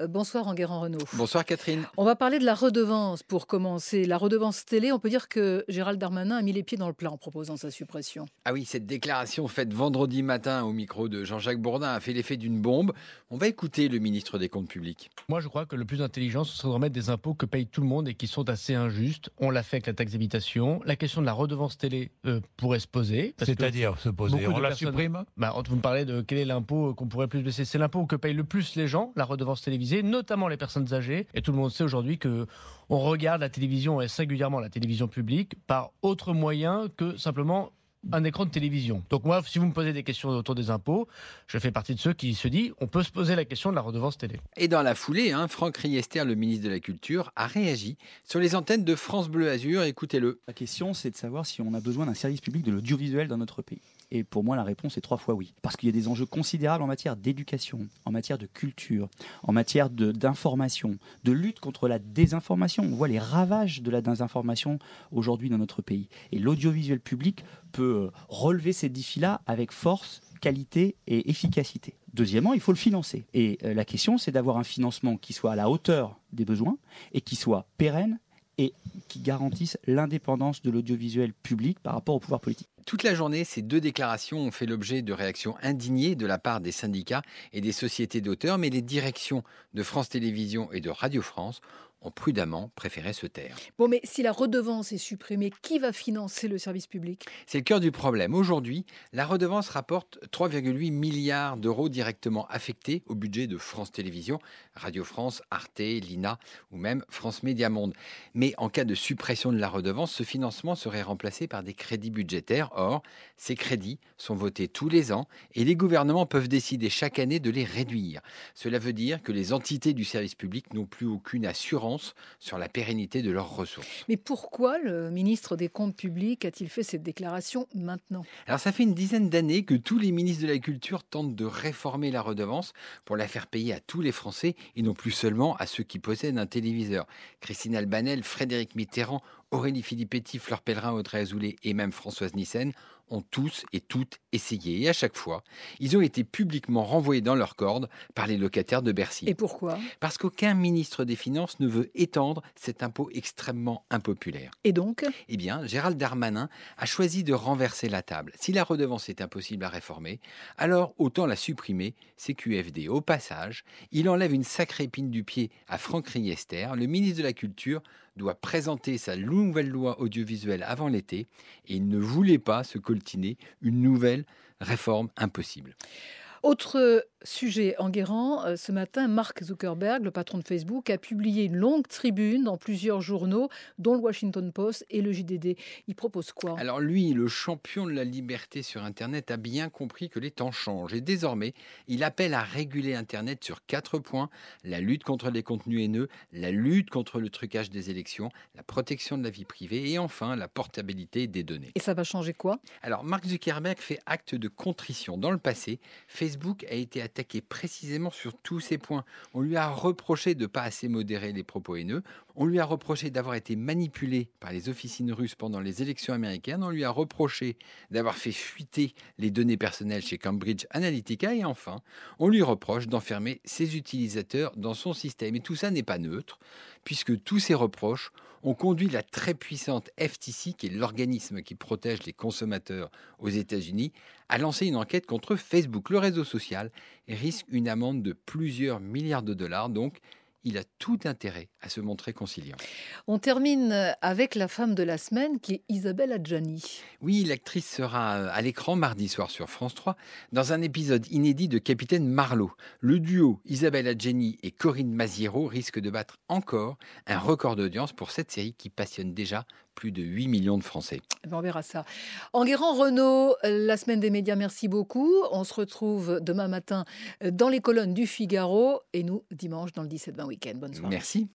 Euh, bonsoir Enguerrand Renault. Bonsoir Catherine. On va parler de la redevance pour commencer. La redevance télé, on peut dire que Gérald Darmanin a mis les pieds dans le plat en proposant sa suppression. Ah oui, cette déclaration faite vendredi matin au micro de Jean-Jacques Bourdin a fait l'effet d'une bombe. On va écouter le ministre des Comptes publics. Moi, je crois que le plus intelligent, ce serait de remettre des impôts que paye tout le monde et qui sont assez injustes. On l'a fait avec la taxe d'habitation. La question de la redevance télé euh, pourrait se poser. C'est-à-dire se poser On la supprime? Bah, Vous me parlez de quel est l'impôt qu'on pourrait plus baisser. C'est l'impôt que payent le plus les gens, la redevance télévisée, notamment les personnes âgées. Et tout le monde sait aujourd'hui que on regarde la télévision et singulièrement la télévision publique par autre moyen que simplement un écran de télévision. Donc moi, si vous me posez des questions autour des impôts, je fais partie de ceux qui se disent on peut se poser la question de la redevance télé. Et dans la foulée, hein, Franck Riester, le ministre de la Culture, a réagi sur les antennes de France Bleu Azur. Écoutez-le. La question, c'est de savoir si on a besoin d'un service public de l'audiovisuel dans notre pays. Et pour moi, la réponse est trois fois oui. Parce qu'il y a des enjeux considérables en matière d'éducation, en matière de culture, en matière d'information, de, lutte contre la désinformation. On voit les ravages de la désinformation aujourd'hui dans notre pays. Et l'audiovisuel public peut euh, relever ces défis-là avec force, qualité et efficacité. Deuxièmement, il faut le financer. Et euh, la question, c'est d'avoir un financement qui soit à la hauteur des besoins et qui soit pérenne et qui garantisse l'indépendance de l'audiovisuel public par rapport au pouvoir politique. Toute la journée, ces deux déclarations ont fait l'objet de réactions indignées de la part des syndicats et des sociétés d'auteurs, mais les directions de France Télévisions et de Radio France ont prudemment préféré se taire. Bon, mais si la redevance est supprimée, qui va financer le service public? C'est le cœur du problème. Aujourd'hui, la redevance rapporte 3,8 milliards d'euros directement affectés au budget de France Télévisions, Radio France, Arte, Lina ou même France Média Monde. Mais en cas de suppression de la redevance, ce financement serait remplacé par des crédits budgétaires. Or, ces crédits sont votés tous les ans et les gouvernements peuvent décider chaque année de les réduire. Cela veut dire que les entités du service public n'ont plus aucune assurance sur la pérennité de leurs ressources. Mais pourquoi le ministre des Comptes publics a-t-il fait cette déclaration maintenant? Alors ça fait une dizaine d'années que tous les ministres de la Culture tentent de réformer la redevance pour la faire payer à tous les Français et non plus seulement à ceux qui possèdent un téléviseur. Christine Albanel, Frédéric Mitterrand, Aurélie Filippetti, Fleur Pellerin, Audrey Azoulay et même Françoise Nissen ont tous et toutes essayé. Et à chaque fois, ils ont été publiquement renvoyés dans leurs cordes par les locataires de Bercy. Et pourquoi? Parce qu'aucun ministre des Finances ne veut étendre cet impôt extrêmement impopulaire. Et donc? Eh bien, Gérald Darmanin a choisi de renverser la table. Si la redevance est impossible à réformer, alors autant la supprimer, CQFD. Au passage, il enlève une sacrée épine du pied à Franck Riester, le ministre de la Culture doit présenter sa nouvelle loi audiovisuelle avant l'été et ne voulait pas se coltiner une nouvelle réforme impossible. Autre sujet enguerrand, euh, ce matin, Mark Zuckerberg, le patron de Facebook, a publié une longue tribune dans plusieurs journaux, dont le Washington Post et le JDD. Il propose quoi? Alors lui, le champion de la liberté sur Internet, a bien compris que les temps changent et désormais, il appelle à réguler Internet sur quatre points la lutte contre les contenus haineux, la lutte contre le trucage des élections, la protection de la vie privée et enfin la portabilité des données. Et ça va changer quoi? Alors Mark Zuckerberg fait acte de contrition. Dans le passé, Facebook a été attaqué précisément sur tous ces points. On lui a reproché de ne pas assez modérer les propos haineux. On lui a reproché d'avoir été manipulé par les officines russes pendant les élections américaines. On lui a reproché d'avoir fait fuiter les données personnelles chez Cambridge Analytica. Et enfin, on lui reproche d'enfermer ses utilisateurs dans son système. Et tout ça n'est pas neutre, puisque tous ces reproches ont conduit la très puissante FTC, qui est l'organisme qui protège les consommateurs aux États-Unis, à lancer une enquête contre Facebook. Le réseau social risque une amende de plusieurs milliards de dollars. Donc, il a tout intérêt à se montrer conciliant. On termine avec la femme de la semaine qui est Isabelle Adjani. Oui, l'actrice sera à l'écran mardi soir sur France 3 dans un épisode inédit de Capitaine Marlowe. Le duo Isabelle Adjani et Corinne Maziero risque de battre encore un record d'audience pour cette série qui passionne déjà plus de 8 millions de Français. Eh ben, on verra ça. Enguerrand Renault, la semaine des médias, merci beaucoup. On se retrouve demain matin dans les colonnes du Figaro et nous dimanche dans le 17-20 week-end. Bonne soirée. Merci.